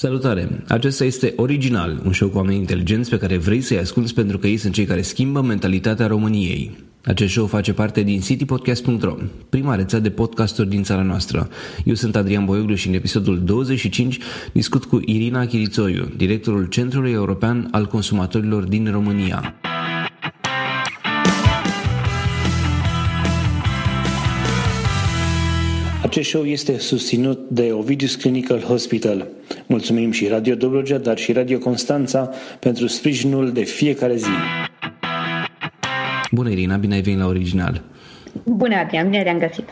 Salutare! Acesta este Original, un show cu oameni inteligenți pe care vrei să-i asculți pentru că ei sunt cei care schimbă mentalitatea României. Acest show face parte din citypodcast.ro, prima rețea de podcasturi din țara noastră. Eu sunt Adrian Boioglu și în episodul 25 discut cu Irina Chirițoiu, directorul Centrului European al Consumatorilor din România. Acest show este susținut de Ovidius Clinical Hospital. Mulțumim și Radio Dobrogea, dar și Radio Constanța pentru sprijinul de fiecare zi. Bună, Irina, bine ai venit la Original. Bună, Adrian, bine te-am găsit.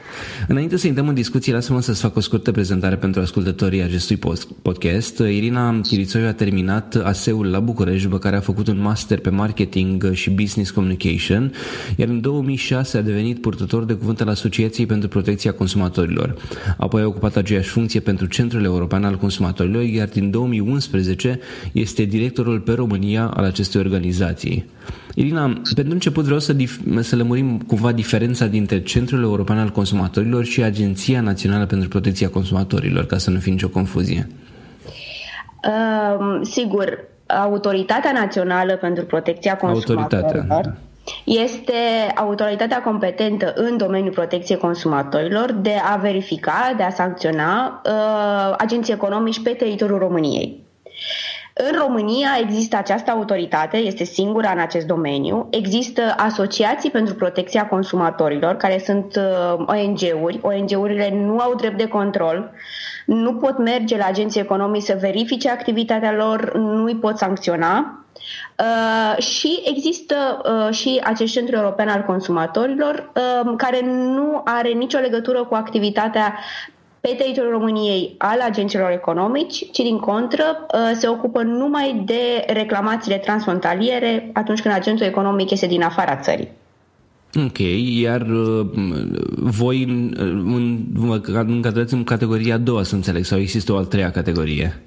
Înainte să intrăm în discuții, lasă-mă să-ți fac o scurtă prezentare pentru ascultătorii acestui podcast. Irina Chirițoiu a terminat ASEul la București, după care a făcut un master pe marketing și business communication, iar în 2006 a devenit purtător de cuvânt al Asociației pentru Protecția Consumatorilor. Apoi a ocupat aceeași funcție pentru Centrul European al Consumatorilor, iar din 2011 este directorul pe România al acestei organizații. Irina, pentru început vreau să, dif- să lămurim cumva diferența dintre Centrul European al Consumatorilor și Agenția Națională pentru Protecția Consumatorilor, ca să nu fie nicio confuzie. Uh, sigur, Autoritatea Națională pentru Protecția Consumatorilor da. este autoritatea competentă în domeniul protecției consumatorilor de a verifica, de a sancționa uh, agenții economici pe teritoriul României. În România există această autoritate, este singura în acest domeniu. Există asociații pentru protecția consumatorilor, care sunt uh, ONG-uri. ONG-urile nu au drept de control, nu pot merge la agenții economici să verifice activitatea lor, nu îi pot sancționa. Uh, și există uh, și acest centru european al consumatorilor uh, care nu are nicio legătură cu activitatea pe teritoriul României al agenților economici, ci din contră uh, se ocupă numai de reclamațiile transfrontaliere atunci când agentul economic este din afara țării. Ok, iar uh, voi vă încadrați în categoria a doua, să înțeleg, sau există o al treia categorie?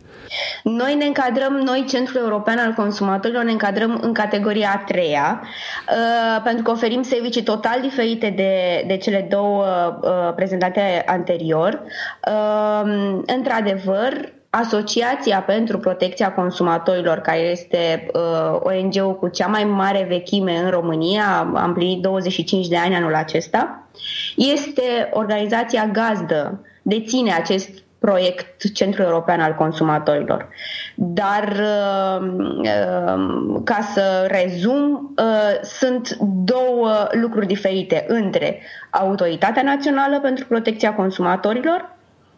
Noi ne încadrăm, noi Centrul European al Consumatorilor, ne încadrăm în categoria a treia, uh, pentru că oferim servicii total diferite de, de cele două uh, prezentate anterior. Uh, într-adevăr, Asociația pentru Protecția Consumatorilor, care este uh, ONG-ul cu cea mai mare vechime în România, am plinit 25 de ani anul acesta, este organizația gazdă, deține acest proiect Centrul European al Consumatorilor. Dar, uh, uh, ca să rezum, uh, sunt două lucruri diferite între Autoritatea Națională pentru Protecția Consumatorilor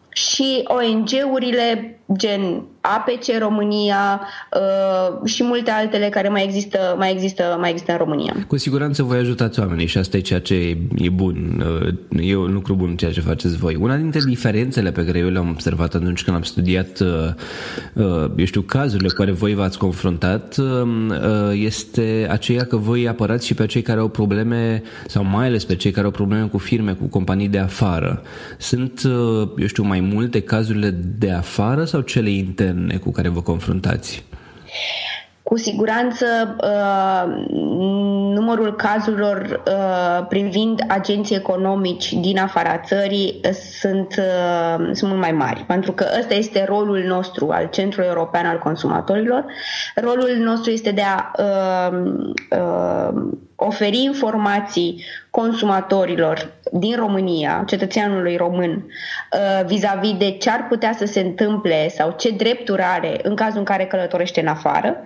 și ONG-urile gen APC România uh, și multe altele care mai există, mai, există, mai există în România. Cu siguranță voi ajutați oamenii și asta e ceea ce e bun, uh, e un lucru bun ceea ce faceți voi. Una dintre diferențele pe care eu le-am observat atunci când am studiat, uh, uh, eu știu, cazurile cu care voi v-ați confruntat uh, uh, este aceea că voi apărați și pe cei care au probleme sau mai ales pe cei care au probleme cu firme, cu companii de afară. Sunt, uh, eu știu, mai multe cazurile de afară sau cele interne cu care vă confruntați? Cu siguranță, uh, numărul cazurilor uh, privind agenții economici din afara țării uh, sunt, sunt mult mai mari, pentru că ăsta este rolul nostru al Centrului European al Consumatorilor. Rolul nostru este de a oferi informații consumatorilor din România, cetățeanului român, uh, vis-a-vis de ce ar putea să se întâmple sau ce drepturi are în cazul în care călătorește în afară,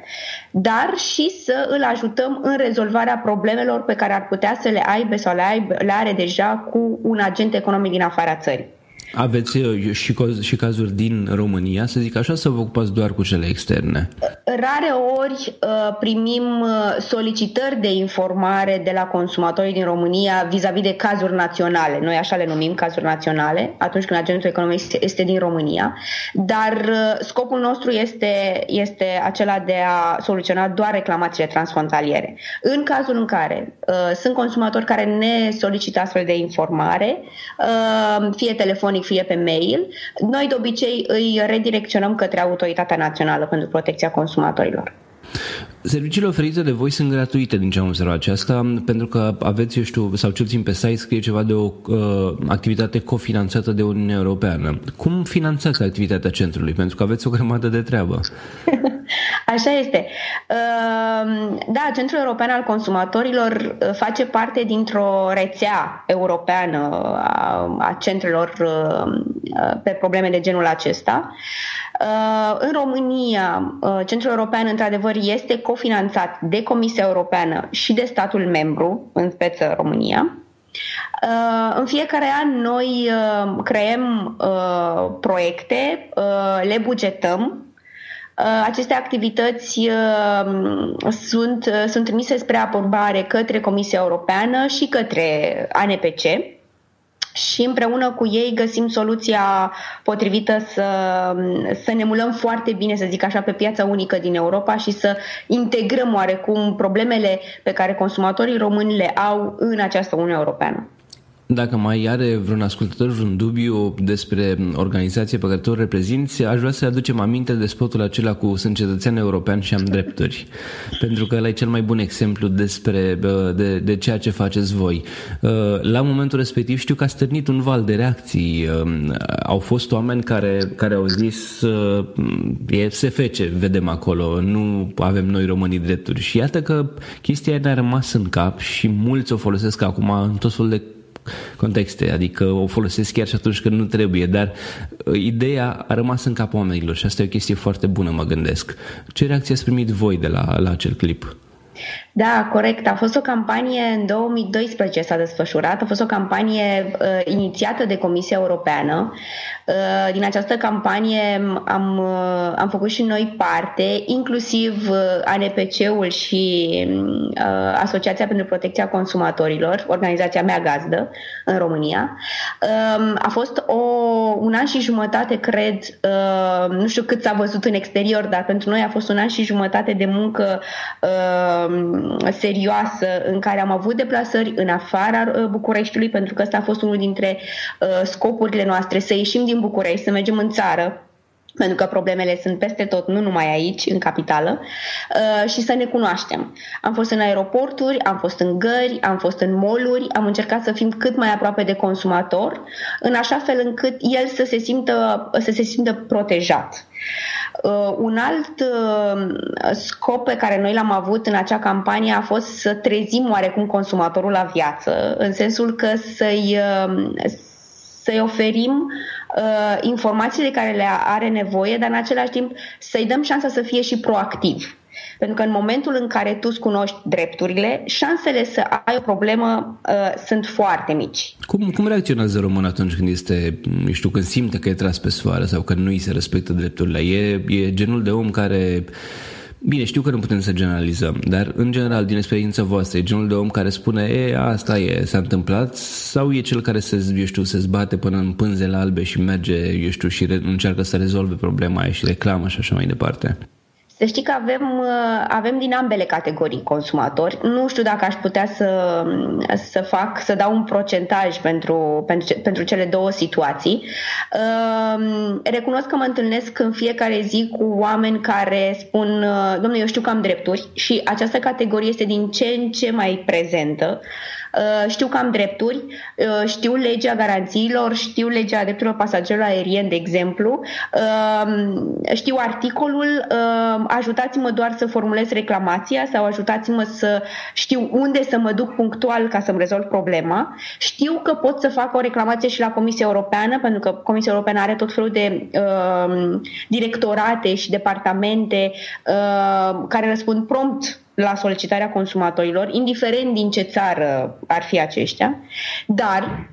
dar și să îl ajutăm în rezolvarea problemelor pe care ar putea să le aibă sau le, aibă, le are deja cu un agent economic din afara țării. Aveți uh, și, și cazuri din România, să zic așa, să vă ocupați doar cu cele externe? Rare ori uh, primim uh, solicitări de informare de la consumatorii din România vis-a-vis de cazuri naționale. Noi așa le numim cazuri naționale, atunci când agentul economic este din România. Dar scopul nostru este, este acela de a soluționa doar reclamațiile transfrontaliere. În cazul în care uh, sunt consumatori care ne solicită astfel de informare, uh, fie telefonic telefonic, fie pe mail. Noi de obicei îi redirecționăm către Autoritatea Națională pentru Protecția Consumatorilor. Serviciile oferite de voi sunt gratuite din ce am observat și asta pentru că aveți, eu știu, sau cel puțin pe site scrie ceva de o uh, activitate cofinanțată de Uniunea Europeană. Cum finanțați activitatea centrului? Pentru că aveți o grămadă de treabă. Așa este. Uh, da, Centrul European al Consumatorilor uh, face parte dintr-o rețea europeană a, a centrelor uh, pe probleme de genul acesta. Uh, în România, uh, Centrul European, într-adevăr, este cofinanțat de Comisia Europeană și de statul membru, în speță România. Uh, în fiecare an noi creăm proiecte, le bugetăm aceste activități sunt, sunt trimise spre aprobare către Comisia Europeană și către ANPC și împreună cu ei găsim soluția potrivită să, să ne mulăm foarte bine, să zic așa, pe piața unică din Europa și să integrăm oarecum problemele pe care consumatorii români le au în această Uniune Europeană. Dacă mai are vreun ascultător vreun dubiu despre organizația pe care tu o reprezinți, aș vrea să aducem aminte de spotul acela cu sunt cetățean european și am drepturi. Pentru că ăla e cel mai bun exemplu despre de, de ceea ce faceți voi. La momentul respectiv știu că a stârnit un val de reacții. Au fost oameni care, care au zis e SFC, vedem acolo, nu avem noi românii drepturi. Și iată că chestia ne-a rămas în cap și mulți o folosesc acum în tot felul de contexte, adică o folosesc chiar și atunci când nu trebuie, dar uh, ideea a rămas în capul oamenilor și asta e o chestie foarte bună, mă gândesc. Ce reacție ați primit voi de la, la acel clip? Da, corect. A fost o campanie în 2012 s-a desfășurat. A fost o campanie uh, inițiată de Comisia Europeană. Uh, din această campanie am, uh, am făcut și noi parte, inclusiv uh, ANPC-ul și uh, Asociația pentru Protecția Consumatorilor, organizația mea gazdă în România. Uh, a fost o, un an și jumătate, cred, uh, nu știu cât s-a văzut în exterior, dar pentru noi a fost un an și jumătate de muncă uh, serioasă în care am avut deplasări în afara uh, Bucureștiului, pentru că ăsta a fost unul dintre uh, scopurile noastre, să ieșim din București, să mergem în țară, pentru că problemele sunt peste tot, nu numai aici, în capitală, uh, și să ne cunoaștem. Am fost în aeroporturi, am fost în gări, am fost în moluri, am încercat să fim cât mai aproape de consumator, în așa fel încât el să se simtă, să se simtă protejat. Uh, un alt uh, scop pe care noi l-am avut în acea campanie a fost să trezim oarecum consumatorul la viață, în sensul că să-i, uh, să-i oferim uh, informațiile care le are nevoie, dar în același timp să-i dăm șansa să fie și proactiv. Pentru că în momentul în care tu îți cunoști drepturile, șansele să ai o problemă uh, sunt foarte mici. Cum, cum reacționează român atunci când este, nu știu, când simte că e tras pe soară sau că nu îi se respectă drepturile? E, e genul de om care Bine, știu că nu putem să generalizăm, dar în general, din experiența voastră, e genul de om care spune, e, asta e, s-a întâmplat, sau e cel care se, eu știu, se zbate până în pânzele albe și merge, eu știu, și re- încearcă să rezolve problema aia și reclamă și așa mai departe? Să știi că avem, uh, avem din ambele categorii consumatori. Nu știu dacă aș putea să, să fac, să dau un procentaj pentru, pentru, pentru cele două situații. Um, recunosc că mă întâlnesc în fiecare zi cu oameni care spun, uh, domnule, eu știu că am drepturi și această categorie este din ce în ce mai prezentă. Uh, știu că am drepturi, uh, știu legea garanțiilor, știu legea drepturilor pasagerilor aerieni, de exemplu, um, știu articolul, um, ajutați-mă doar să formulez reclamația sau ajutați-mă să știu unde să mă duc punctual ca să-mi rezolv problema. Știu că pot să fac o reclamație și la Comisia Europeană, pentru că Comisia Europeană are tot felul de uh, directorate și departamente uh, care răspund prompt la solicitarea consumatorilor, indiferent din ce țară ar fi aceștia, dar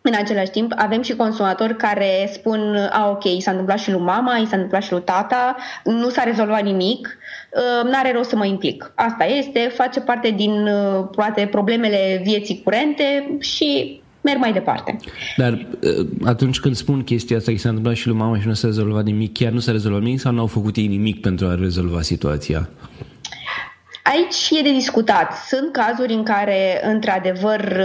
în același timp, avem și consumatori care spun, a, ok, s-a întâmplat și lui mama, i s-a întâmplat și lui tata, nu s-a rezolvat nimic, ă, n-are rost să mă implic. Asta este, face parte din ă, poate problemele vieții curente și merg mai departe. Dar ă, atunci când spun chestia asta, că s-a întâmplat și lui mama și nu s-a rezolvat nimic, chiar nu s-a rezolvat nimic sau nu au făcut ei nimic pentru a rezolva situația? Aici e de discutat. Sunt cazuri în care, într-adevăr,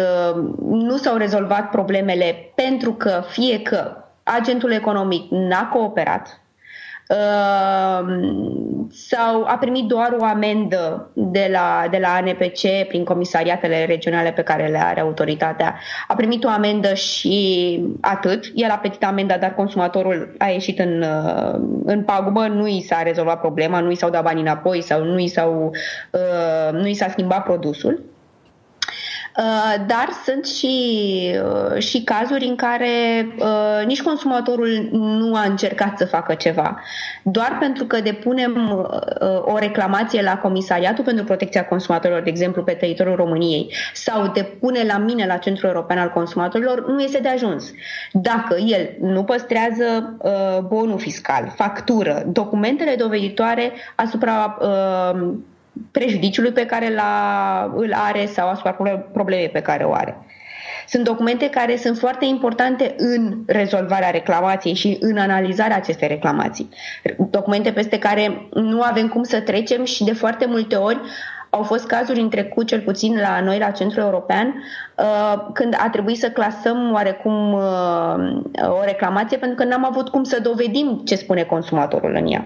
nu s-au rezolvat problemele pentru că fie că agentul economic n-a cooperat, sau a primit doar o amendă de la, de la ANPC prin comisariatele regionale pe care le are autoritatea. A primit o amendă și atât. El a plătit amenda, dar consumatorul a ieșit în, în pagubă, nu i s-a rezolvat problema, nu i s-au dat bani înapoi sau nu i, s-au, nu i s-a schimbat produsul. Uh, dar sunt și, uh, și cazuri în care uh, nici consumatorul nu a încercat să facă ceva. Doar pentru că depunem o reclamație la Comisariatul pentru Protecția Consumatorilor, de exemplu, pe teritoriul României, sau depune la mine la Centrul European al Consumatorilor, nu este de ajuns. Dacă el nu păstrează bonul fiscal, factură, documentele doveditoare asupra prejudiciului pe care la, îl are sau asupra problemei pe care o are. Sunt documente care sunt foarte importante în rezolvarea reclamației și în analizarea acestei reclamații. Documente peste care nu avem cum să trecem și de foarte multe ori au fost cazuri în trecut, cel puțin la noi, la Centrul European, uh, când a trebuit să clasăm oarecum uh, o reclamație pentru că n-am avut cum să dovedim ce spune consumatorul în ea.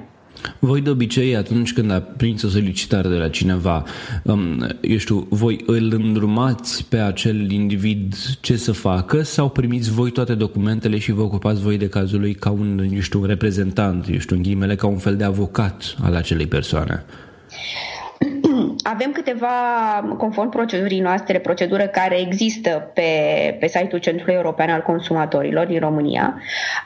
Voi de obicei, atunci când a prins o solicitare de la cineva, um, eu știu, voi îl îndrumați pe acel individ ce să facă sau primiți voi toate documentele și vă ocupați voi de cazul lui ca un, eu știu, reprezentant, eu știu, în ghimele, ca un fel de avocat al acelei persoane? Avem câteva, conform procedurii noastre, procedură care există pe, pe site-ul Centrului European al Consumatorilor din România.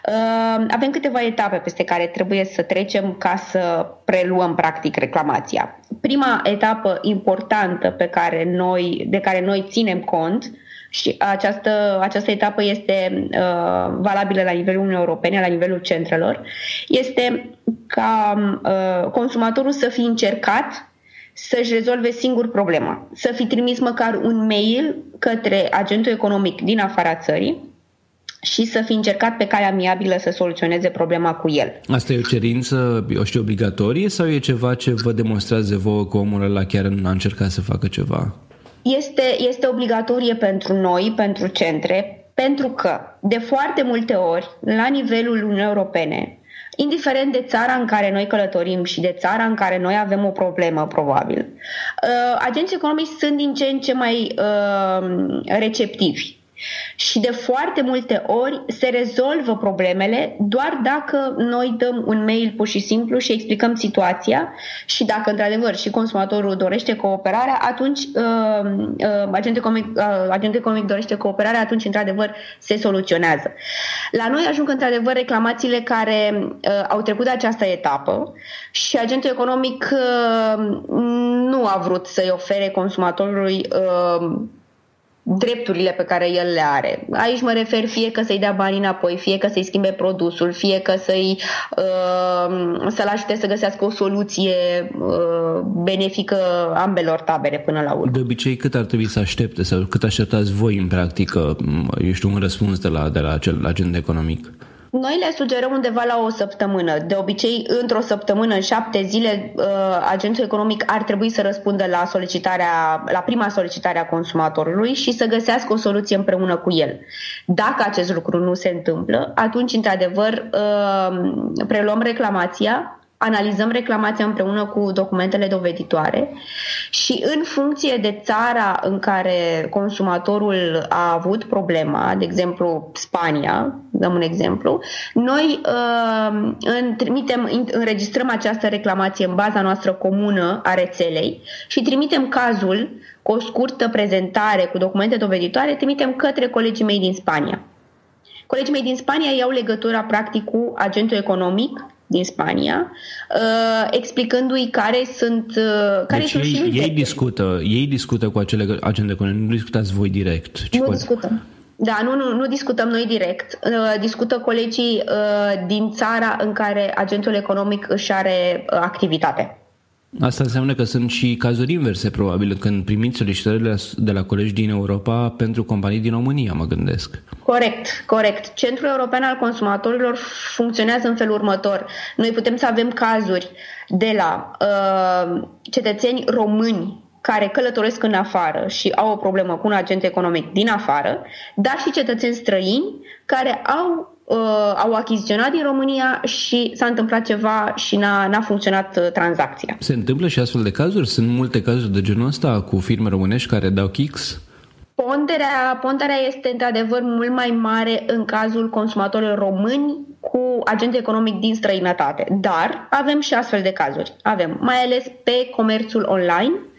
Uh, avem câteva etape peste care trebuie să trecem ca să preluăm practic reclamația. Prima etapă importantă pe care noi, de care noi ținem cont și această, această etapă este uh, valabilă la nivelul Uniunii Europene, la nivelul centrelor, este ca uh, consumatorul să fie încercat să-și rezolve singur problema. Să fi trimis măcar un mail către agentul economic din afara țării și să fi încercat pe calea amiabilă să soluționeze problema cu el. Asta e o cerință, o știu, obligatorie sau e ceva ce vă demonstrează vouă că omul ăla chiar a încercat să facă ceva? Este, este obligatorie pentru noi, pentru centre, pentru că de foarte multe ori, la nivelul Uniunii Europene, indiferent de țara în care noi călătorim și de țara în care noi avem o problemă, probabil, uh, agenții economici sunt din ce în ce mai uh, receptivi și de foarte multe ori se rezolvă problemele doar dacă noi dăm un mail pur și simplu și explicăm situația și dacă într-adevăr și consumatorul dorește cooperarea, atunci uh, uh, agentul, economic, uh, agentul economic dorește cooperarea, atunci într-adevăr se soluționează. La noi ajung într-adevăr reclamațiile care uh, au trecut de această etapă și agentul economic uh, nu a vrut să-i ofere consumatorului uh, drepturile pe care el le are. Aici mă refer fie că să-i dea bani înapoi, fie că să-i schimbe produsul, fie că să-i, uh, să-l ajute să găsească o soluție uh, benefică ambelor tabere până la urmă. De obicei, cât ar trebui să aștepte sau cât așteptați voi în practică, eu știu, un răspuns de la, de la acel agent economic? Noi le sugerăm undeva la o săptămână. De obicei, într-o săptămână, în șapte zile, uh, agentul economic ar trebui să răspundă la solicitarea, la prima solicitare a consumatorului și să găsească o soluție împreună cu el. Dacă acest lucru nu se întâmplă, atunci, într-adevăr, uh, preluăm reclamația, analizăm reclamația împreună cu documentele doveditoare și în funcție de țara în care consumatorul a avut problema, de exemplu Spania, dăm un exemplu, noi uh, trimitem, înregistrăm această reclamație în baza noastră comună a rețelei și trimitem cazul cu o scurtă prezentare cu documente doveditoare, trimitem către colegii mei din Spania. Colegii mei din Spania iau legătura practic cu agentul economic din Spania, uh, explicându-i care sunt uh, care deci sunt ei, și ei discută, ei discută cu acele agente economice, nu discutați voi direct. Ci nu cu... discutăm. Da, nu, nu, nu discutăm noi direct. Uh, discută colegii uh, din țara în care agentul economic își are uh, activitate. Asta înseamnă că sunt și cazuri inverse, probabil, când primiți solicitările de la colegi din Europa pentru companii din România, mă gândesc. Corect, corect. Centrul European al Consumatorilor funcționează în felul următor. Noi putem să avem cazuri de la uh, cetățeni români care călătoresc în afară și au o problemă cu un agent economic din afară, dar și cetățeni străini care au, uh, au achiziționat din România și s-a întâmplat ceva și n-a, n-a funcționat uh, tranzacția. Se întâmplă și astfel de cazuri? Sunt multe cazuri de genul ăsta cu firme românești care dau kicks? Ponderea, ponderea este într-adevăr mult mai mare în cazul consumatorilor români cu agent economic din străinătate. Dar avem și astfel de cazuri. Avem, mai ales pe comerțul online, uh,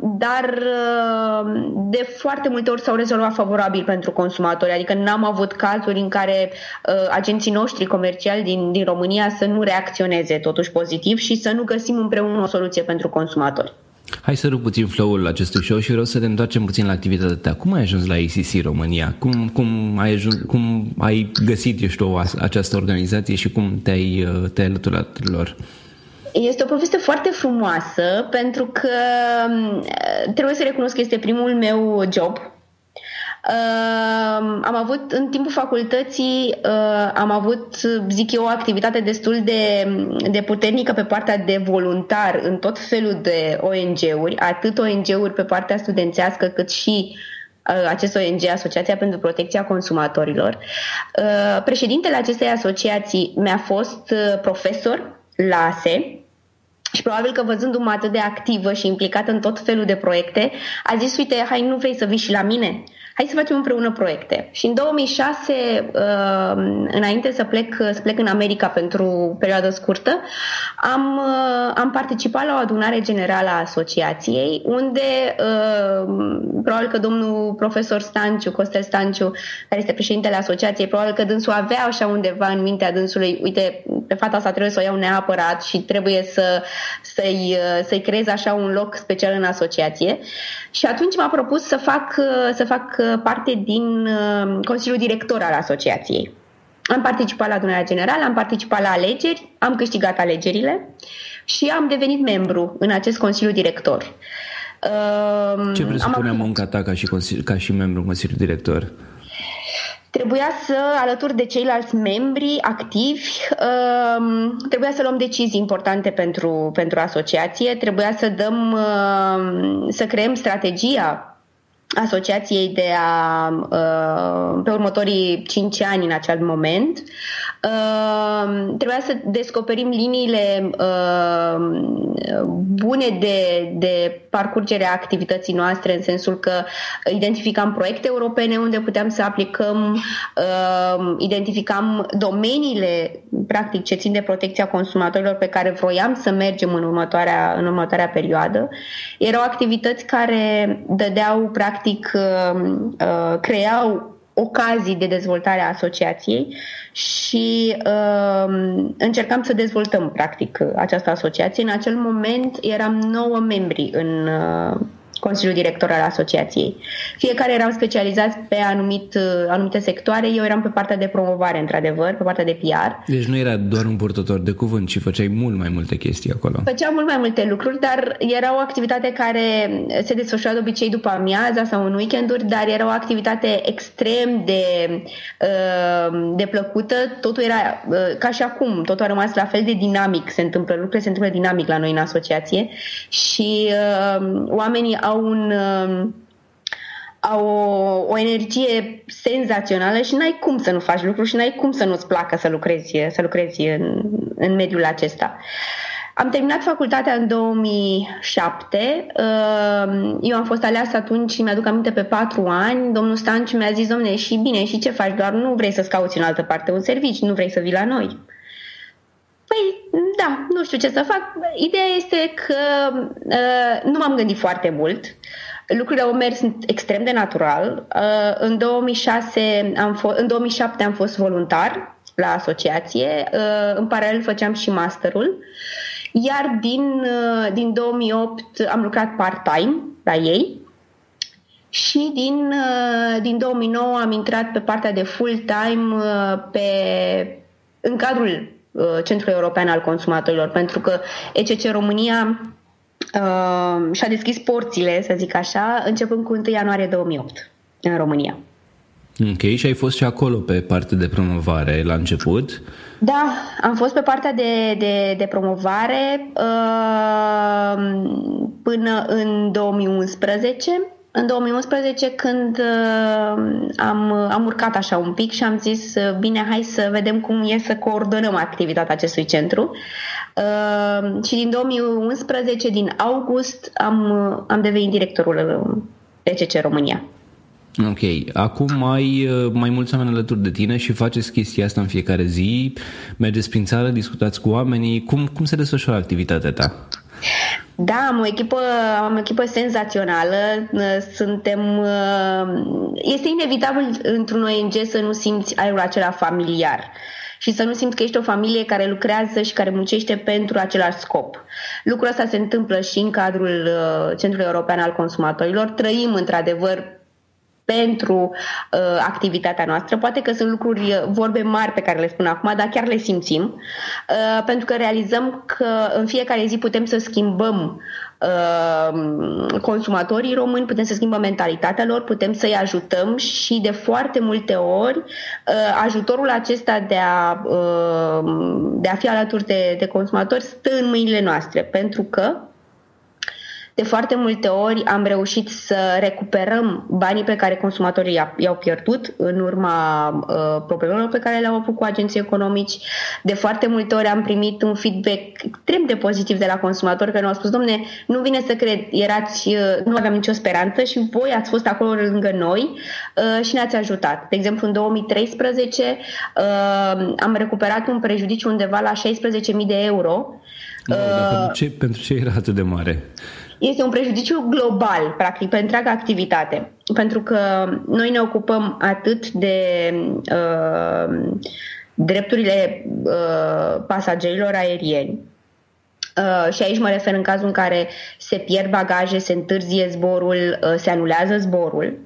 dar uh, de foarte multe ori s-au rezolvat favorabil pentru consumatori, adică n-am avut cazuri în care uh, agenții noștri comerciali din, din România să nu reacționeze totuși pozitiv și să nu găsim împreună o soluție pentru consumatori. Hai să rup puțin flow-ul acestui show și vreau să ne întoarcem puțin la activitatea ta. Cum ai ajuns la ACC România? Cum, cum, ai, ajuns, cum ai găsit, eu știu, această organizație și cum te-ai, uh, te-ai alăturat lor? Este o poveste foarte frumoasă pentru că um, trebuie să recunosc că este primul meu job Uh, am avut în timpul facultății uh, am avut, zic eu, o activitate destul de, de puternică pe partea de voluntar în tot felul de ONG-uri, atât ONG-uri pe partea studențească cât și uh, acest ONG, Asociația pentru Protecția Consumatorilor. Uh, președintele acestei asociații mi-a fost uh, profesor la ASE, și probabil că văzându-mă atât de activă și implicată în tot felul de proiecte, a zis, uite, hai, nu vrei să vii și la mine? Hai să facem împreună proiecte. Și în 2006, uh, înainte să plec, să plec în America pentru o perioadă scurtă, am, uh, am participat la o adunare generală a asociației, unde uh, probabil că domnul profesor Stanciu, Costel Stanciu, care este președintele asociației, probabil că dânsul avea așa undeva în mintea dânsului, uite, pe fata asta trebuie să o iau neapărat și trebuie să, să-i, să-i creez așa un loc special în asociație. Și atunci m-a propus să fac, să fac parte din uh, Consiliul Director al asociației. Am participat la adunarea generală, am participat la alegeri, am câștigat alegerile și am devenit membru în acest Consiliu Director. Ce presupune am... munca ta ca și, ca și membru în Consiliul Director? Trebuia să, alături de ceilalți membri activi, um, trebuia să luăm decizii importante pentru, pentru asociație, trebuia să dăm, um, să creăm strategia asociației de a, uh, pe următorii 5 ani în acel moment. Uh, trebuia să descoperim liniile uh, bune de, de parcurgere a activității noastre, în sensul că identificam proiecte europene unde puteam să aplicăm, identificam domeniile practic ce țin de protecția consumatorilor pe care vroiam să mergem în următoarea, în următoarea perioadă. Erau activități care dădeau practic practic uh, uh, creau ocazii de dezvoltare a asociației și uh, încercam să dezvoltăm practic această asociație. În acel moment eram nouă membri în, uh, Consiliul Director al Asociației. Fiecare eram specializați pe anumit, uh, anumite sectoare, eu eram pe partea de promovare, într-adevăr, pe partea de PR. Deci nu era doar un purtător de cuvânt, ci făceai mult mai multe chestii acolo. Făceam mult mai multe lucruri, dar era o activitate care se desfășura de obicei după amiaza sau în weekenduri, dar era o activitate extrem de, uh, de plăcută. Totul era uh, ca și acum, totul a rămas la fel de dinamic, se întâmplă, lucrurile se întâmplă dinamic la noi în asociație și oamenii au un um, au o, o energie senzațională și n-ai cum să nu faci lucruri și n-ai cum să nu-ți placă să lucrezi, să lucrezi în, în mediul acesta. Am terminat facultatea în 2007. Um, eu am fost aleasă atunci și mi-aduc aminte pe patru ani. Domnul Stanciu mi-a zis, domne, și bine, și ce faci? Doar nu vrei să-ți cauți în altă parte un serviciu, nu vrei să vii la noi. Păi, da, nu știu ce să fac. Ideea este că uh, nu m-am gândit foarte mult. Lucrurile au mers extrem de natural. Uh, în, 2006 am f- în 2007 am fost voluntar la asociație. Uh, în paralel făceam și masterul. Iar din, uh, din 2008 am lucrat part-time la ei. Și din, uh, din 2009 am intrat pe partea de full-time uh, pe, în cadrul Uh, Centrul European al Consumatorilor, pentru că ECC România uh, și-a deschis porțile, să zic așa, începând cu 1 ianuarie 2008 în România. Ok, și ai fost și acolo pe partea de promovare la început. Da, am fost pe partea de, de, de promovare uh, până în 2011. În 2011, când uh, am, am urcat așa un pic și am zis, uh, bine, hai să vedem cum e să coordonăm activitatea acestui centru. Uh, și din 2011, din august, am, am devenit directorul PCC România. Ok. Acum ai uh, mai mulți oameni alături de tine și faceți chestia asta în fiecare zi, mergeți prin țară, discutați cu oamenii. Cum, cum se desfășoară activitatea ta? Da, am o echipă, am o echipă senzațională. Uh, suntem. Uh, este inevitabil într-un ONG să nu simți aerul acela familiar și să nu simți că ești o familie care lucrează și care muncește pentru același scop. Lucrul ăsta se întâmplă și în cadrul Centrului European al Consumatorilor. Trăim, într-adevăr, pentru uh, activitatea noastră. Poate că sunt lucruri, uh, vorbe mari pe care le spun acum, dar chiar le simțim, uh, pentru că realizăm că în fiecare zi putem să schimbăm uh, consumatorii români, putem să schimbăm mentalitatea lor, putem să-i ajutăm și de foarte multe ori uh, ajutorul acesta de a, uh, de a fi alături de, de consumatori stă în mâinile noastre, pentru că de foarte multe ori am reușit să recuperăm banii pe care consumatorii i-au pierdut în urma uh, problemelor pe care le-au avut cu agenții economici. De foarte multe ori am primit un feedback extrem de pozitiv de la consumatori care ne-au spus, domne, nu vine să cred, erați, uh, nu aveam nicio speranță și voi ați fost acolo lângă noi uh, și ne-ați ajutat. De exemplu, în 2013 uh, am recuperat un prejudiciu undeva la 16.000 de euro. Uh, pentru, ce, pentru ce era atât de mare? Este un prejudiciu global, practic, pe întreaga activitate. Pentru că noi ne ocupăm atât de uh, drepturile uh, pasagerilor aerieni, Uh, și aici mă refer în cazul în care se pierd bagaje, se întârzie zborul, uh, se anulează zborul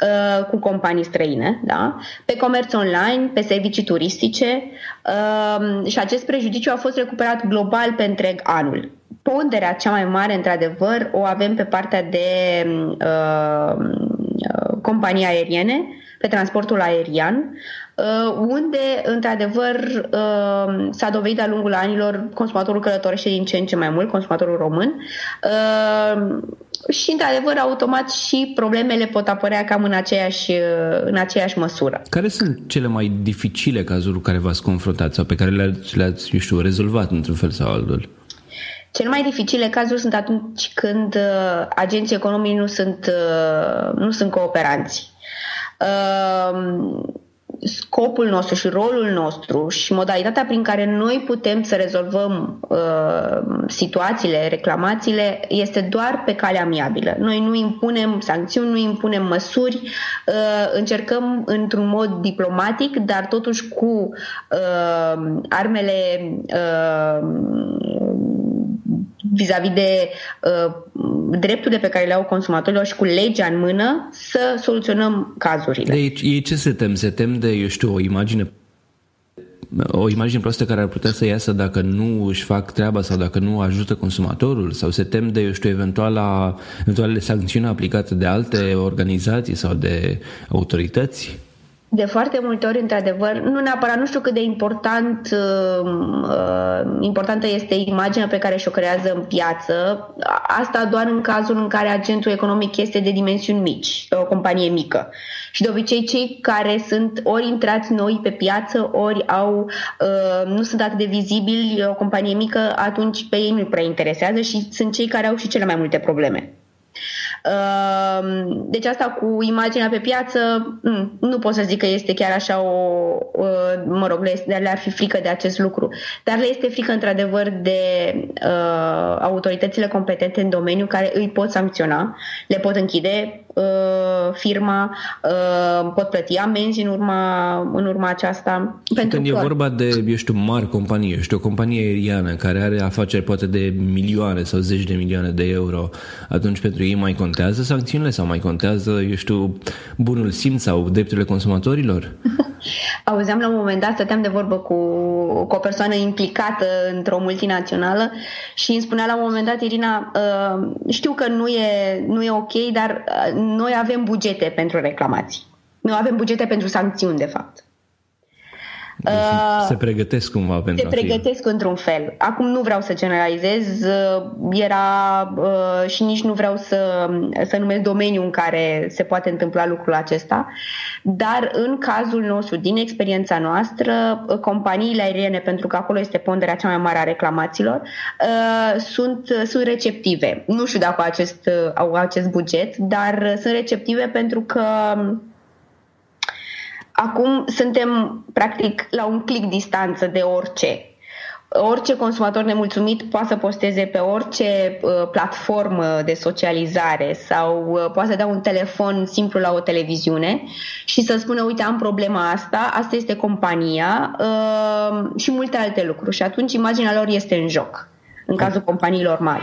uh, cu companii străine, da? pe comerț online, pe servicii turistice uh, și acest prejudiciu a fost recuperat global pe întreg anul ponderea cea mai mare, într-adevăr, o avem pe partea de uh, uh, companii aeriene, pe transportul aerian, uh, unde, într-adevăr, uh, s-a dovedit de-a lungul anilor consumatorul călătorește din ce în ce mai mult, consumatorul român, uh, și, într-adevăr, automat și problemele pot apărea cam în aceeași, în aceeași măsură. Care sunt cele mai dificile cazuri cu care v-ați confruntat sau pe care le-ați, le-ați eu știu, rezolvat într-un fel sau altul? Cele mai dificile cazuri sunt atunci când uh, agenții economici nu sunt, uh, nu sunt cooperanți. Uh, scopul nostru și rolul nostru și modalitatea prin care noi putem să rezolvăm uh, situațiile, reclamațiile, este doar pe cale amiabilă. Noi nu impunem sancțiuni, nu impunem măsuri, uh, încercăm într-un mod diplomatic, dar totuși cu uh, armele uh, vis-a-vis de uh, drepturile pe care le au consumatorilor și cu legea în mână să soluționăm cazurile. Deci ei ce se tem? Se tem de, eu știu, o imagine o imagine proastă care ar putea să iasă dacă nu își fac treaba sau dacă nu ajută consumatorul sau se tem de, eu știu, eventuala, eventuale sancțiuni aplicate de alte organizații sau de autorități? De foarte multe ori, într-adevăr, nu neapărat, nu știu cât de important, uh, uh, importantă este imaginea pe care și-o creează în piață. Asta doar în cazul în care agentul economic este de dimensiuni mici, o companie mică. Și de obicei cei care sunt ori intrați noi pe piață, ori au, uh, nu sunt atât de vizibili, o companie mică, atunci pe ei nu prea interesează și sunt cei care au și cele mai multe probleme. Ehm, deci asta cu imaginea pe piață, mm, nu pot să zic că este chiar așa o, mă rog, le ar fi frică de acest lucru, dar le este frică într-adevăr de uh, autoritățile competente în domeniu care îi pot sancționa, le pot închide uh, firma, uh, pot plăti amenzi în urma, în urma aceasta. Și pentru când că... e vorba de, eu știu, mari companii, eu știu, o companie aeriană care are afaceri poate de milioane sau zeci de milioane de euro, atunci pentru ei mai contează sancțiunile sau mai contează, eu știu, bunul simț sau drepturile consumatorilor? Auzeam la un moment dat, stăteam de vorbă cu, cu o persoană implicată într-o multinațională și îmi spunea la un moment dat, Irina, uh, știu că nu e, nu e ok, dar uh, noi avem bugete pentru reclamații. Nu avem bugete pentru sancțiuni, de fapt. Deci uh, se pregătesc cumva pentru Se pregătesc fi... într-un fel. Acum nu vreau să generalizez, uh, era uh, și nici nu vreau să, să numesc domeniul în care se poate întâmpla lucrul acesta, dar în cazul nostru, din experiența noastră, companiile aeriene, pentru că acolo este ponderea cea mai mare a reclamațiilor, sunt, sunt receptive. Nu știu dacă au acest, au acest buget, dar sunt receptive pentru că Acum suntem practic la un click distanță de orice. Orice consumator nemulțumit poate să posteze pe orice uh, platformă de socializare sau uh, poate să dea un telefon simplu la o televiziune și să spună, uite, am problema asta, asta este compania uh, și multe alte lucruri. Și atunci imaginea lor este în joc, în cazul companiilor mari.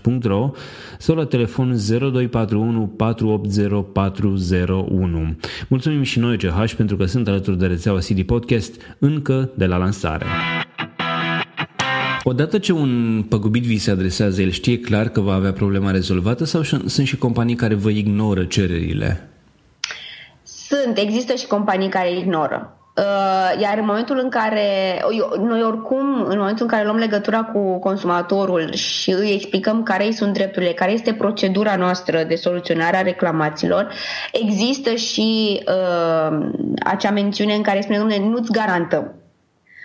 www.ch.ro sau la telefon 0241 480 401. Mulțumim și noi CH pentru că sunt alături de rețeaua CD Podcast încă de la lansare. Odată ce un păgubit vi se adresează, el știe clar că va avea problema rezolvată sau sunt și companii care vă ignoră cererile? Sunt, există și companii care ignoră. Uh, iar în momentul în care, noi oricum, în momentul în care luăm legătura cu consumatorul și îi explicăm care sunt drepturile, care este procedura noastră de soluționare a reclamațiilor, există și uh, acea mențiune în care spune, domnule, nu-ți garantăm.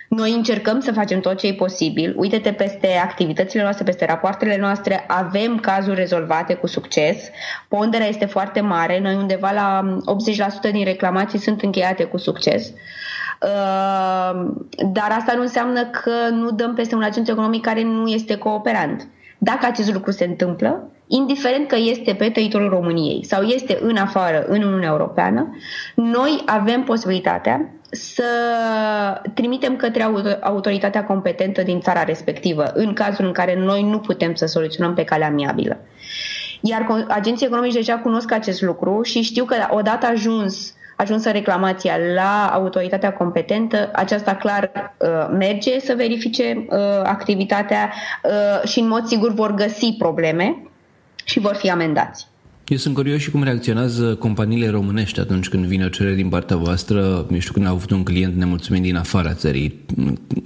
Noi încercăm să facem tot ce e posibil. Uite-te peste activitățile noastre, peste rapoartele noastre, avem cazuri rezolvate cu succes. Ponderea este foarte mare. Noi undeva la 80% din reclamații sunt încheiate cu succes. Uh, dar asta nu înseamnă că nu dăm peste un agent economic care nu este cooperant. Dacă acest lucru se întâmplă, indiferent că este pe teritoriul României sau este în afară, în Uniunea Europeană, noi avem posibilitatea să trimitem către autoritatea competentă din țara respectivă, în cazul în care noi nu putem să soluționăm pe calea amiabilă. Iar agenții economici deja cunosc acest lucru și știu că odată ajuns ajunsă reclamația la autoritatea competentă, aceasta clar uh, merge să verifice uh, activitatea uh, și în mod sigur vor găsi probleme și vor fi amendați. Eu sunt curios și cum reacționează companiile românești atunci când vine o cerere din partea voastră, nu știu, când au avut un client nemulțumit din afara țării.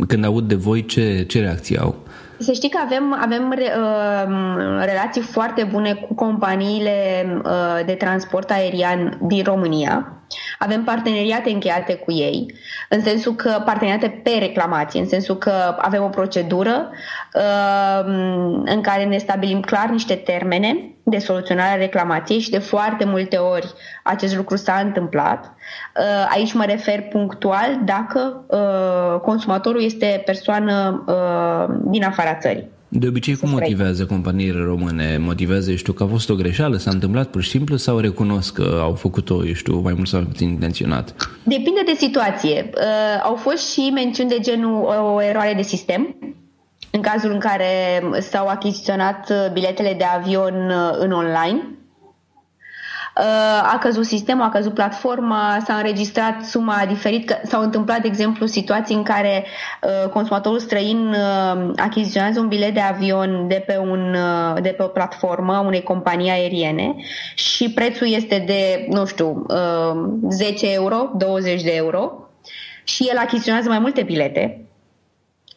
Când aud de voi, ce, ce reacții au? Să știi că avem, avem uh, relații foarte bune cu companiile uh, de transport aerian din România. Avem parteneriate încheiate cu ei, în sensul că parteneriate pe reclamație, în sensul că avem o procedură uh, în care ne stabilim clar niște termene de soluționare a reclamației și de foarte multe ori acest lucru s-a întâmplat. Uh, aici mă refer punctual dacă uh, consumatorul este persoană uh, din afara țării. De obicei, cum motivează companiile române? Motivează, eu știu, că a fost o greșeală, s-a întâmplat pur și simplu sau recunosc că au făcut-o, eu știu, mai mult sau mai puțin intenționat? Depinde de situație. Uh, au fost și mențiuni de genul o eroare de sistem, în cazul în care s-au achiziționat biletele de avion în online, a căzut sistemul, a căzut platforma, s-a înregistrat suma a diferit, că s-au întâmplat, de exemplu, situații în care uh, consumatorul străin uh, achiziționează un bilet de avion de pe, un, uh, de pe o platformă a unei companii aeriene și prețul este de, nu știu, 10 euro, 20 de euro și el achiziționează mai multe bilete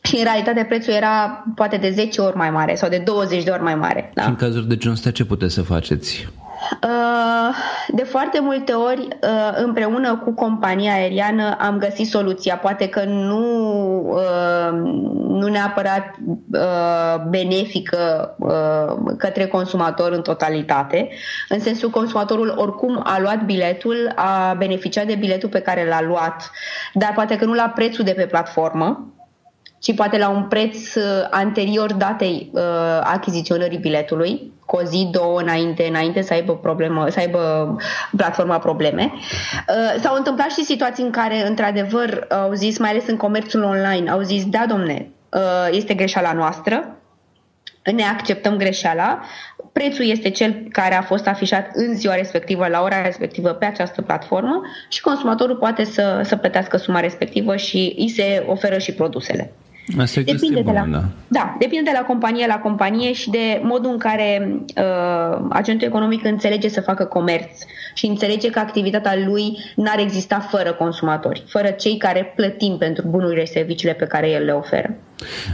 și în realitate prețul era poate de 10 ori mai mare sau de 20 de ori mai mare. Da? Și în cazuri de genul ăsta ce puteți să faceți? Uh, de foarte multe ori, uh, împreună cu compania aeriană, am găsit soluția. Poate că nu, uh, nu neapărat benefică către consumator în totalitate, în sensul consumatorul oricum a luat biletul, a beneficiat de biletul pe care l-a luat, dar poate că nu la prețul de pe platformă, ci poate la un preț anterior datei achiziționării biletului cu o zi, două înainte, înainte să aibă, problemă, să aibă platforma probleme. Uh, s-au întâmplat și situații în care, într-adevăr, au zis, mai ales în comerțul online, au zis, da, domne, uh, este greșeala noastră, ne acceptăm greșeala, prețul este cel care a fost afișat în ziua respectivă, la ora respectivă, pe această platformă și consumatorul poate să, să plătească suma respectivă și îi se oferă și produsele. Asta e depinde de la, da. da, depinde de la companie la companie și de modul în care uh, agentul economic înțelege să facă comerț și înțelege că activitatea lui n-ar exista fără consumatori, fără cei care plătim pentru bunurile și serviciile pe care el le oferă.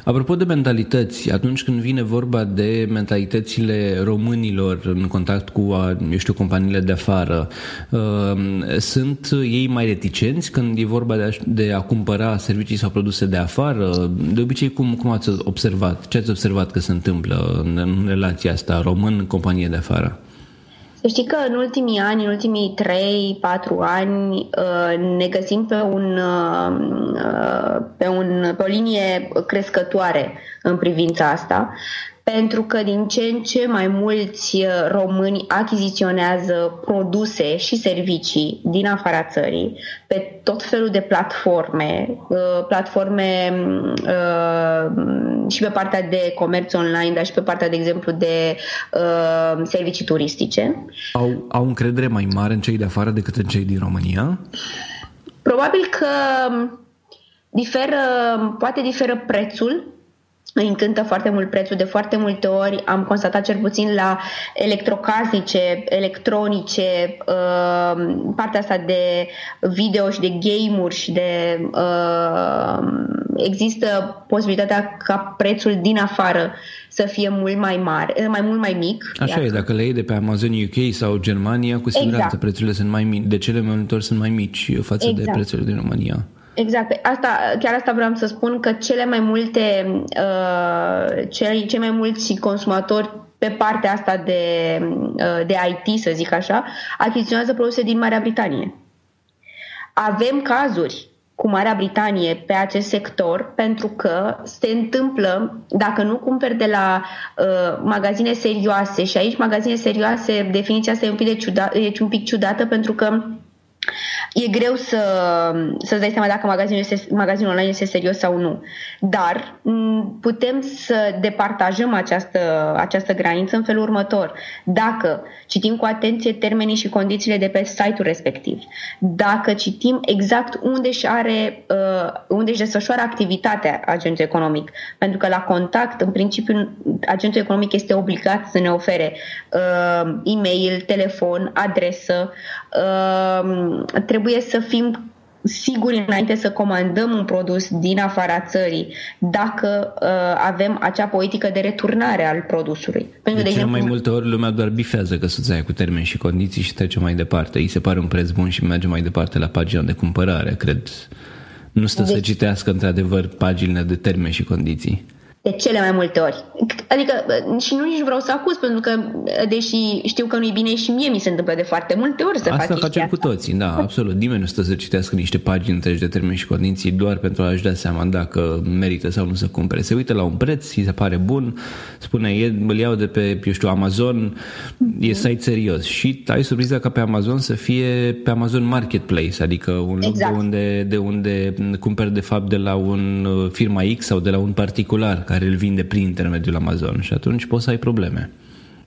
Apropo de mentalități, atunci când vine vorba de mentalitățile românilor în contact cu, eu știu, companiile de afară, uh, sunt ei mai reticenți când e vorba de a, de a cumpăra servicii sau produse de afară? De obicei, cum, cum ați observat? Ce ați observat că se întâmplă în, în relația asta român-companie de afară? Să știi că în ultimii ani, în ultimii 3-4 ani, uh, ne găsim pe, un, uh, pe, un, pe o linie crescătoare în privința asta pentru că din ce în ce mai mulți uh, români achiziționează produse și servicii din afara țării pe tot felul de platforme, uh, platforme uh, și pe partea de comerț online, dar și pe partea, de exemplu, de servicii turistice. Au, au încredere mai mare în cei de afară decât în cei din România? Probabil că diferă, poate diferă prețul îi încântă foarte mult prețul. De foarte multe ori am constatat cel puțin la electrocasnice, electronice, uh, partea asta de video și de game-uri și de... Uh, există posibilitatea ca prețul din afară să fie mult mai mare, mai mult mai mic. Așa e, dacă le iei de pe Amazon UK sau Germania, cu siguranță exact. prețurile sunt mai mici, de cele mai multe ori sunt mai mici față exact. de prețurile din România. Exact. Asta, chiar asta vreau să spun că cele mai multe, uh, cei, cei mai mulți consumatori pe partea asta de, uh, de IT, să zic așa, achiziționează produse din Marea Britanie. Avem cazuri cu Marea Britanie pe acest sector pentru că se întâmplă, dacă nu cumperi de la uh, magazine serioase și aici magazine serioase, definiția asta e un pic, de ciuda, e un pic ciudată pentru că E greu să, să-ți dai seama dacă magazinul, este, magazinul online este serios sau nu. Dar putem să departajăm această, această graniță în felul următor. Dacă citim cu atenție termenii și condițiile de pe site-ul respectiv, dacă citim exact unde și are, uh, unde își desfășoară activitatea agentul economic, pentru că la contact, în principiu, agentul economic este obligat să ne ofere uh, e-mail, telefon, adresă, uh, trebuie să fim siguri înainte să comandăm un produs din afara țării dacă uh, avem acea politică de returnare al produsului. Pentru de, de exemplu, mai multe ori lumea doar bifează căsuța cu termeni și condiții și trece mai departe. Îi se pare un preț bun și merge mai departe la pagina de cumpărare, cred. Nu stă deci, să citească într-adevăr paginile de termeni și condiții. De cele mai multe ori. Adică și nu nici vreau să acuz, pentru că deși știu că nu-i bine și mie mi se întâmplă de foarte multe ori să Asta facem cu toții, da, absolut. Nimeni nu stă să citească niște pagini întregi de termeni și condiții doar pentru a-și da seama dacă merită sau nu să cumpere. Se uită la un preț, îi se pare bun, spune, e, îl iau de pe, eu știu, Amazon, mm-hmm. e site serios și ai surpriza ca pe Amazon să fie pe Amazon Marketplace, adică un exact. loc de unde, de unde cumperi de fapt de la un uh, firma X sau de la un particular care îl vinde prin intermediul Amazon și atunci poți să ai probleme.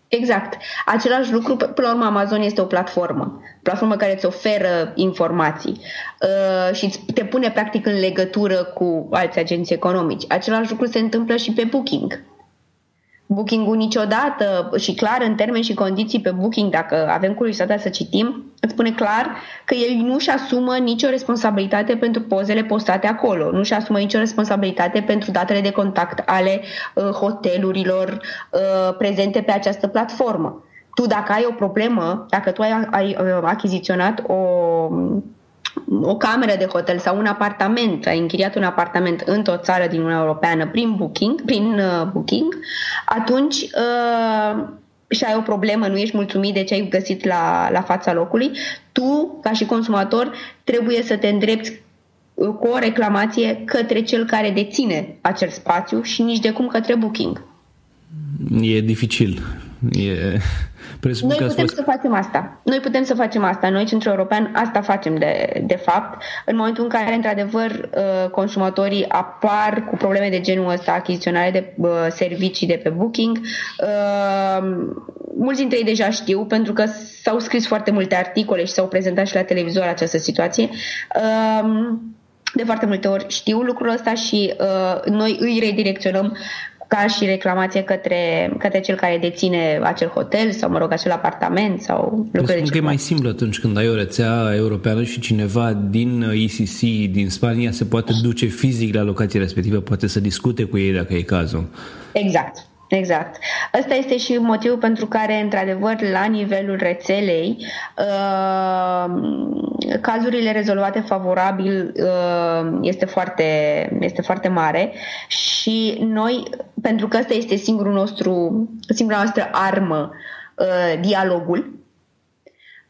Exact. Același lucru, până la urmă, Amazon este o platformă. Platformă care îți oferă informații uh, și te pune practic în legătură cu alți agenți economici. Același lucru se întâmplă și pe Booking. Booking-ul niciodată și clar în termeni și condiții pe Booking, dacă avem curiozitatea să citim, îți spune clar că el nu-și asumă nicio responsabilitate pentru pozele postate acolo, nu-și asumă nicio responsabilitate pentru datele de contact ale uh, hotelurilor uh, prezente pe această platformă. Tu dacă ai o problemă, dacă tu ai, ai uh, achiziționat o o cameră de hotel sau un apartament, ai închiriat un apartament într-o țară din Uniunea Europeană prin booking, prin uh, booking atunci uh, și ai o problemă, nu ești mulțumit de ce ai găsit la, la fața locului, tu, ca și consumator, trebuie să te îndrepți uh, cu o reclamație către cel care deține acel spațiu și nici de cum către booking. E dificil. E... Presupun Noi putem fost... să facem asta. Noi putem să facem asta. Noi, Centrul European, asta facem de, de fapt. În momentul în care, într-adevăr, uh, consumatorii apar cu probleme de genul ăsta, achiziționare de uh, servicii de pe Booking, uh, mulți dintre ei deja știu, pentru că s-au scris foarte multe articole și s-au prezentat și la televizor această situație. De foarte multe ori știu lucrul ăsta și uh, noi îi redirecționăm ca și reclamație către, către cel care deține acel hotel sau, mă rog, acel apartament sau lucruri de că e mai simplu atunci când ai o rețea europeană și cineva din ECC, din Spania, se poate duce fizic la locația respectivă, poate să discute cu ei dacă e cazul. Exact. Exact. Ăsta este și motivul pentru care, într-adevăr, la nivelul rețelei, uh, cazurile rezolvate favorabil uh, este foarte, este foarte mare și noi, pentru că ăsta este singurul nostru, singura noastră armă, uh, dialogul,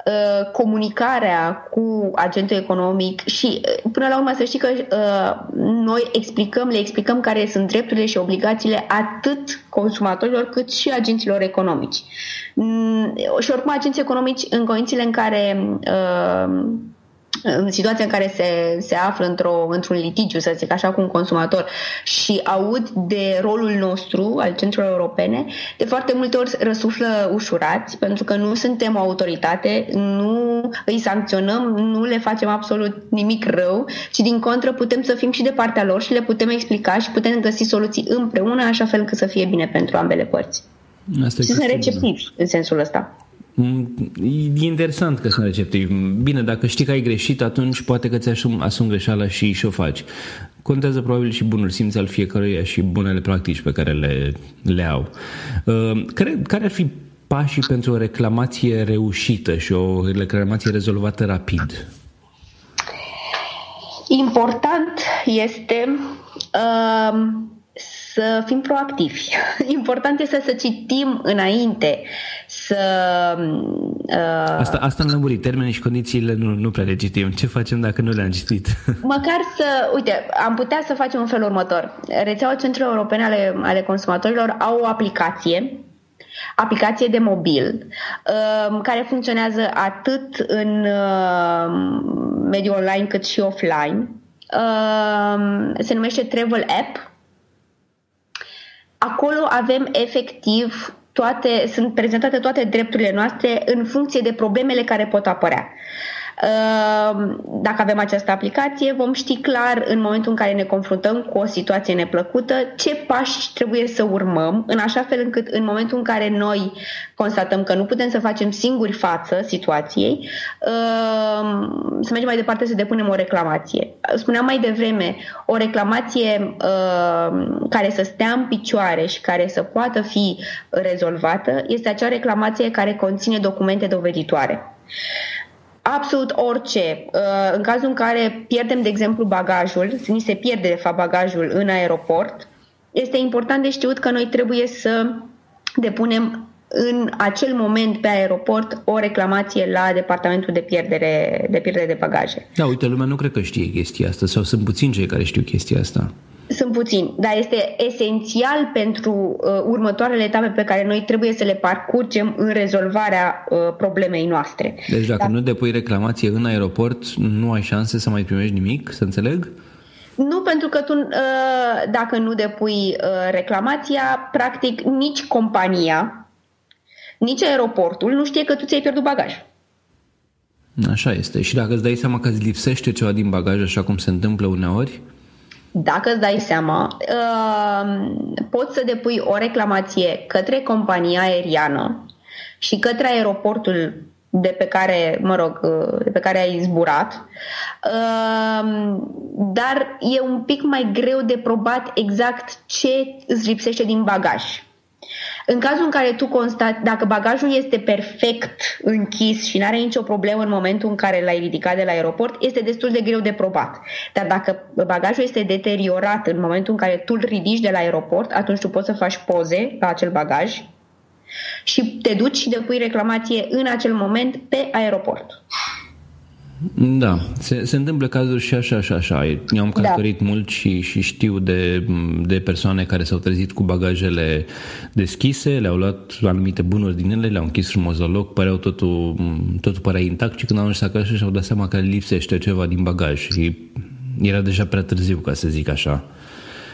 Uh, comunicarea cu agentul economic și uh, până la urmă să știi că uh, noi explicăm, le explicăm care sunt drepturile și obligațiile atât consumatorilor cât și agenților economici. Mm, și oricum agenții economici în condițiile în care uh, în situația în care se, se află într-o, într-un litigiu, să zic așa, cu un consumator și aud de rolul nostru al centrelor europene, de foarte multe ori răsuflă ușurați, pentru că nu suntem o autoritate, nu îi sancționăm, nu le facem absolut nimic rău, ci din contră putem să fim și de partea lor și le putem explica și putem găsi soluții împreună, așa fel că să fie bine pentru ambele părți. Asta și sunt receptivi în sensul ăsta. Mm, e interesant că sunt receptiv. Bine, dacă știi că ai greșit, atunci poate că ți-asumi asum greșeala și și o faci. Contează probabil și bunul simț al fiecăruia și bunele practici pe care le, le au. Uh, care, care ar fi pașii pentru o reclamație reușită și o reclamație rezolvată rapid? Important este uh, să fim proactivi. Important este să citim înainte, să... Uh, asta, asta am lămurit. Termenii și condițiile nu, nu prea le citim. Ce facem dacă nu le-am citit? Măcar să... Uite, am putea să facem un fel următor. Rețeaua Centrului Europene ale, ale Consumatorilor au o aplicație aplicație de mobil uh, care funcționează atât în uh, mediul online cât și offline. Uh, se numește Travel App acolo avem efectiv toate, sunt prezentate toate drepturile noastre în funcție de problemele care pot apărea. Ehm, dacă avem această aplicație, vom ști clar în momentul în care ne confruntăm cu o situație neplăcută ce pași trebuie să urmăm, în așa fel încât în momentul în care noi constatăm că nu putem să facem singuri față situației, ehm, să mergem mai departe să depunem o reclamație. Spuneam mai devreme, o reclamație ehm, care să stea în picioare și care să poată fi rezolvată este acea reclamație care conține documente doveditoare absolut orice. Uh, în cazul în care pierdem, de exemplu, bagajul, ni se pierde, de fapt, bagajul în aeroport, este important de știut că noi trebuie să depunem în acel moment pe aeroport o reclamație la departamentul de pierdere de, pierdere de bagaje. Da, uite, lumea nu cred că știe chestia asta sau sunt puțini cei care știu chestia asta. Sunt puțini, dar este esențial pentru uh, următoarele etape pe care noi trebuie să le parcurgem în rezolvarea uh, problemei noastre. Deci dacă da. nu depui reclamație în aeroport, nu ai șanse să mai primești nimic, să înțeleg? Nu, pentru că tu, uh, dacă nu depui uh, reclamația, practic nici compania, nici aeroportul nu știe că tu ți-ai pierdut bagaj. Așa este. Și dacă îți dai seama că îți lipsește ceva din bagaj, așa cum se întâmplă uneori, dacă îți dai seama, uh, poți să depui o reclamație către compania aeriană și către aeroportul de pe care, mă rog, de pe care ai zburat, uh, dar e un pic mai greu de probat exact ce îți lipsește din bagaj. În cazul în care tu constați, dacă bagajul este perfect închis și nu are nicio problemă în momentul în care l-ai ridicat de la aeroport, este destul de greu de probat. Dar dacă bagajul este deteriorat în momentul în care tu îl ridici de la aeroport, atunci tu poți să faci poze la acel bagaj și te duci și depui reclamație în acel moment pe aeroport. Da, se, se întâmplă cazuri și așa și așa. Eu am da. călătorit da. mult și, și știu de, de persoane care s-au trezit cu bagajele deschise, le-au luat anumite bunuri din ele, le-au închis frumos la loc, păreau totul, totul părea intact și când au ajuns acasă și-au dat seama că lipsește ceva din bagaj și era deja prea târziu, ca să zic așa.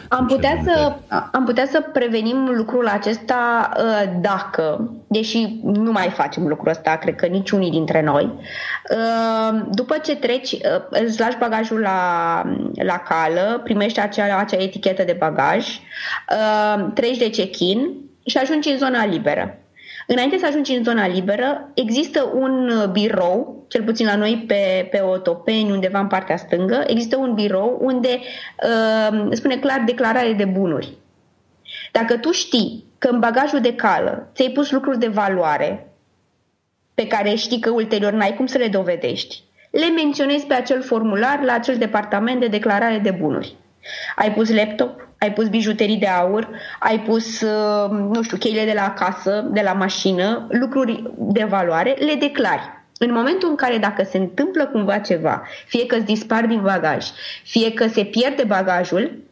Am putea, să, am putea să prevenim lucrul acesta uh, dacă, deși nu mai facem lucrul ăsta, cred că niciunii dintre noi, uh, după ce treci, uh, îți lași bagajul la, la cală, primești acea, acea etichetă de bagaj, treci de check-in și ajungi în zona liberă. Înainte să ajungi în zona liberă, există un uh, birou, cel puțin la noi pe, pe Otopeni, undeva în partea stângă, există un birou unde uh, spune clar declarare de bunuri. Dacă tu știi că în bagajul de cală ți-ai pus lucruri de valoare pe care știi că ulterior n-ai cum să le dovedești, le menționezi pe acel formular la acel departament de declarare de bunuri. Ai pus laptop, ai pus bijuterii de aur, ai pus, uh, nu știu, cheile de la casă, de la mașină, lucruri de valoare, le declari. În momentul în care dacă se întâmplă cumva ceva, fie că îți dispar din bagaj, fie că se pierde bagajul,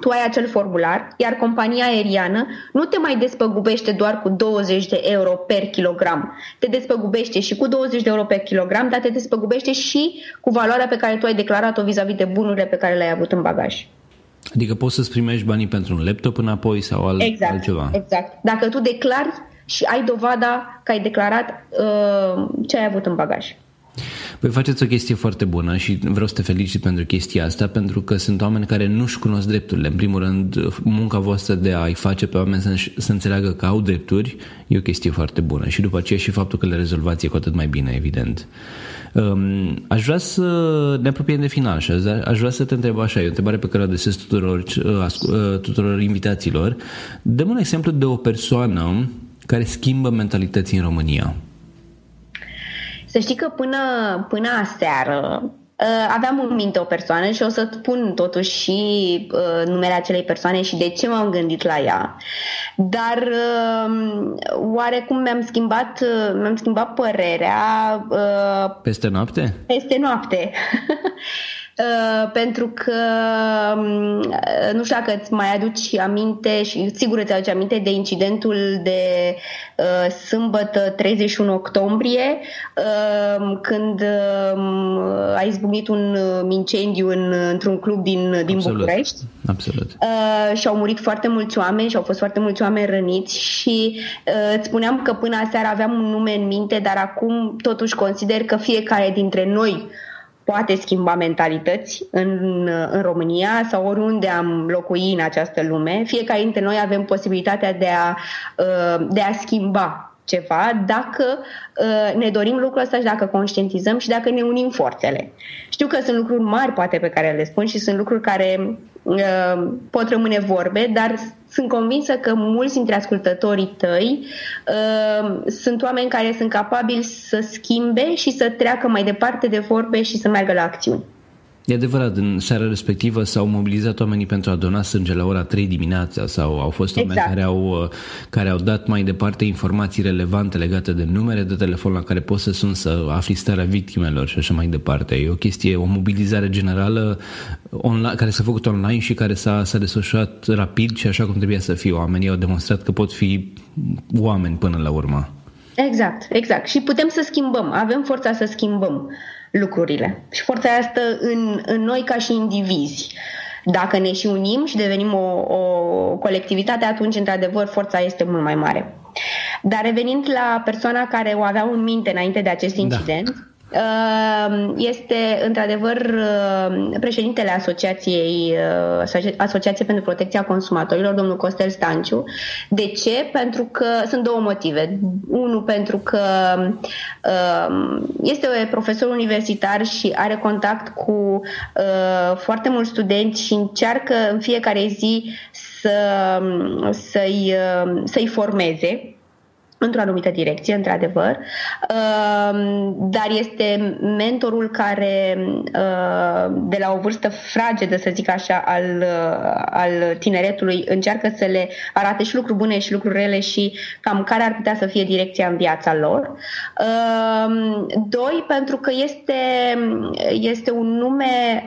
tu ai acel formular, iar compania aeriană nu te mai despăgubește doar cu 20 de euro per kilogram. Te despăgubește și cu 20 de euro per kilogram, dar te despăgubește și cu valoarea pe care tu ai declarat-o vis-a-vis de bunurile pe care le-ai avut în bagaj. Adică poți să-ți primești banii pentru un laptop înapoi sau alt, exact, altceva. Exact. Dacă tu declari și ai dovada că ai declarat uh, ce ai avut în bagaj. Păi faceți o chestie foarte bună și vreau să te felicit pentru chestia asta, pentru că sunt oameni care nu-și cunosc drepturile. În primul rând, munca voastră de a-i face pe oameni să, să înțeleagă că au drepturi e o chestie foarte bună și după aceea și faptul că le rezolvați e cu atât mai bine, evident. Um, aș vrea să ne apropiem de final și aș vrea să te întreb așa, e o întrebare pe care o adresez tuturor, uh, uh, tuturor invitaților. Dăm un exemplu de o persoană care schimbă mentalității în România. Să știi că până, până aseară uh, aveam în minte o persoană și o să spun totuși și uh, numele acelei persoane și de ce m-am gândit la ea. Dar uh, oarecum mi-am schimbat, uh, mi-am schimbat părerea. Uh, peste noapte? Peste noapte. Uh, pentru că um, nu știu dacă îți mai aduci aminte și sigur îți aduci aminte de incidentul de uh, sâmbătă 31 octombrie uh, când uh, a izbucnit un um, incendiu în, într-un club din, din Absolut. București. Absolut. Uh, și au murit foarte mulți oameni și au fost foarte mulți oameni răniți și uh, îți spuneam că până aseară aveam un nume în minte, dar acum totuși consider că fiecare dintre noi poate schimba mentalități în, în România sau oriunde am locui în această lume. Fiecare dintre noi avem posibilitatea de a, uh, de a schimba ceva dacă uh, ne dorim lucrul ăsta și dacă conștientizăm și dacă ne unim forțele. Știu că sunt lucruri mari poate pe care le spun și sunt lucruri care uh, pot rămâne vorbe, dar sunt convinsă că mulți dintre ascultătorii tăi uh, sunt oameni care sunt capabili să schimbe și să treacă mai departe de vorbe și să meargă la acțiuni. E adevărat, în seara respectivă s-au mobilizat oamenii pentru a dona sânge la ora 3 dimineața sau au fost oameni exact. care, au, care au dat mai departe informații relevante legate de numere de telefon la care poți să sun să afli starea victimelor și așa mai departe. E o chestie, o mobilizare generală online, care s-a făcut online și care s-a, s-a desfășurat rapid și așa cum trebuia să fie. Oamenii au demonstrat că pot fi oameni până la urmă. Exact, exact. Și putem să schimbăm, avem forța să schimbăm lucrurile. Și forța asta în, în noi ca și indivizi. Dacă ne și unim și devenim o, o colectivitate, atunci, într-adevăr, forța este mult mai mare. Dar revenind la persoana care o avea în minte înainte de acest da. incident, da Ehm, este într-adevăr ehm, președintele Asociației ehm, Asociației pentru Protecția Consumatorilor, domnul Costel Stanciu. De ce? Pentru că sunt două motive. Unul, pentru că este profesor universitar și are contact cu foarte mulți studenți și încearcă în fiecare zi să, să-i, să-i formeze într-o anumită direcție, într-adevăr, ehm, dar este mentorul care, ehm, de la o vârstă fragedă, să zic așa, al, al tineretului, încearcă să le arate și lucruri bune și lucruri rele și cam care ar putea să fie direcția în viața lor. Ehm, doi, pentru că este, este un nume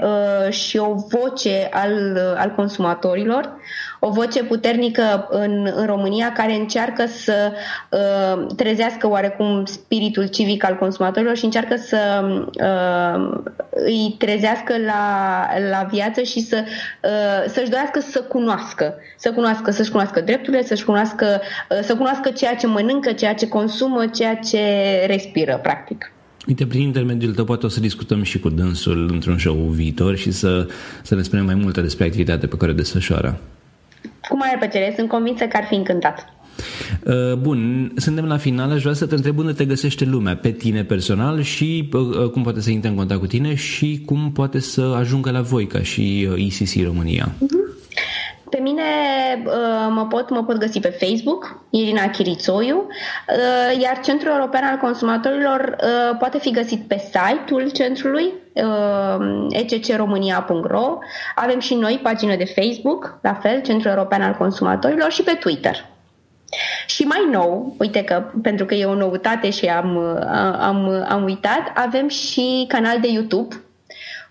și o voce al, al consumatorilor, o voce puternică în, în România care încearcă să uh, trezească oarecum spiritul civic al consumatorilor și încearcă să uh, îi trezească la, la viață și să, uh, să-și dorească să cunoască, să cunoască, să-și cunoască drepturile, să-și cunoască, uh, să cunoască ceea ce mănâncă, ceea ce consumă, ceea ce respiră, practic. Uite, prin intermediul tău poate o să discutăm și cu dânsul într-un show viitor și să, să ne spunem mai multe despre activitatea pe care o desfășoară. Cu mare plăcere, sunt convinsă că ar fi încântat. Uh, bun, suntem la final, aș vrea să te întreb unde te găsește lumea, pe tine personal și uh, uh, cum poate să intre în contact cu tine și cum poate să ajungă la voi ca și ICC România. Uh-huh. Pe mine uh, mă pot, mă pot găsi pe Facebook, Irina Chirițoiu, uh, iar Centrul European al Consumatorilor uh, poate fi găsit pe site-ul centrului eccromânia.ro. Avem și noi pagină de Facebook, la fel, Centrul European al Consumatorilor și pe Twitter. Și mai nou, uite că pentru că e o noutate și am, am, am uitat, avem și canal de YouTube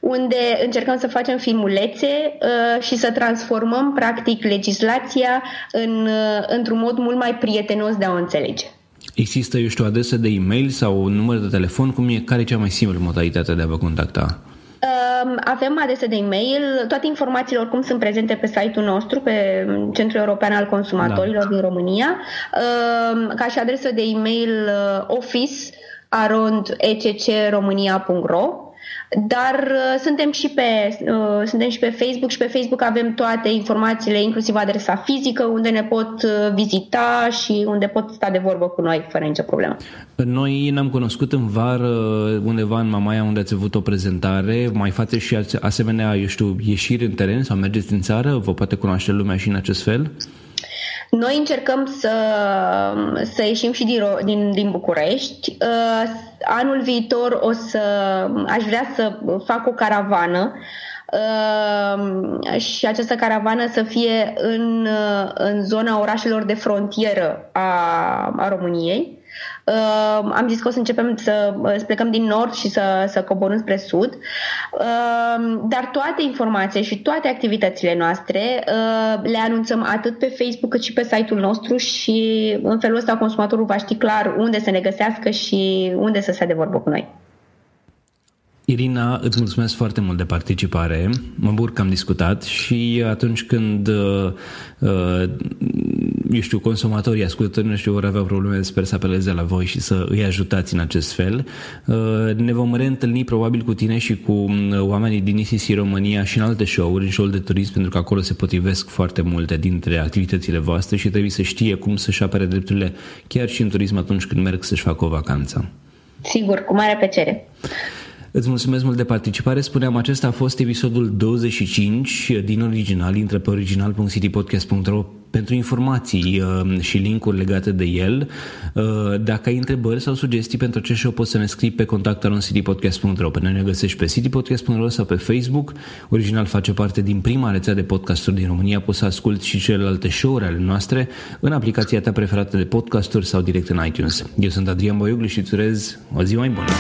unde încercăm să facem filmulețe uh, și să transformăm practic legislația în, uh, într-un mod mult mai prietenos de a o înțelege. Există, eu știu, adresă de e-mail sau un număr de telefon? Cum e, care e cea mai simplă modalitate de a vă contacta? Um, avem adrese de e-mail, toate informațiile oricum sunt prezente pe site-ul nostru, pe Centrul European al Consumatorilor da. din România, um, ca și adresă de e-mail uh, office arond eccromânia.ro dar uh, suntem, și pe, uh, suntem și pe Facebook și pe Facebook avem toate informațiile, inclusiv adresa fizică, unde ne pot uh, vizita și unde pot sta de vorbă cu noi fără nicio problemă. Noi ne-am cunoscut în vară undeva în Mamaia unde ați avut o prezentare. Mai faceți și asemenea, eu știu, ieșiri în teren sau mergeți în țară? Vă poate cunoaște lumea și în acest fel? Noi încercăm să, să ieșim și din, din, din București. Uh, anul viitor o să aș vrea să fac o caravană uh, și această caravană să fie în, în zona orașelor de frontieră a, a României Uh, am zis că o să începem să, uh, să plecăm din nord și să, să coborâm spre sud, uh, dar toate informațiile și toate activitățile noastre uh, le anunțăm atât pe Facebook cât și pe site-ul nostru și în felul ăsta consumatorul va ști clar unde să ne găsească și unde să se de vorbă cu noi. Irina, îți mulțumesc foarte mult de participare. Mă bucur că am discutat și atunci când, uh, uh, eu știu, consumatorii, ascultătorii noștri vor avea probleme, sper să apeleze la voi și să îi ajutați în acest fel. Uh, ne vom reîntâlni probabil cu tine și cu oamenii din ICC România și în alte show-uri, în show de turism, pentru că acolo se potrivesc foarte multe dintre activitățile voastre și trebuie să știe cum să-și apere drepturile chiar și în turism atunci când merg să-și facă o vacanță. Sigur, cu mare plăcere. Îți mulțumesc mult de participare. Spuneam, acesta a fost episodul 25 din original. Intră pe original.citypodcast.ro pentru informații uh, și linkuri legate de el. Uh, dacă ai întrebări sau sugestii pentru ce show poți să ne scrii pe contactaroncitypodcast.ro Pe noi ne găsești pe citypodcast.ro sau pe Facebook. Original face parte din prima rețea de podcasturi din România. Poți să asculti și celelalte show-uri ale noastre în aplicația ta preferată de podcasturi sau direct în iTunes. Eu sunt Adrian Boiuglu și îți urez o zi mai bună!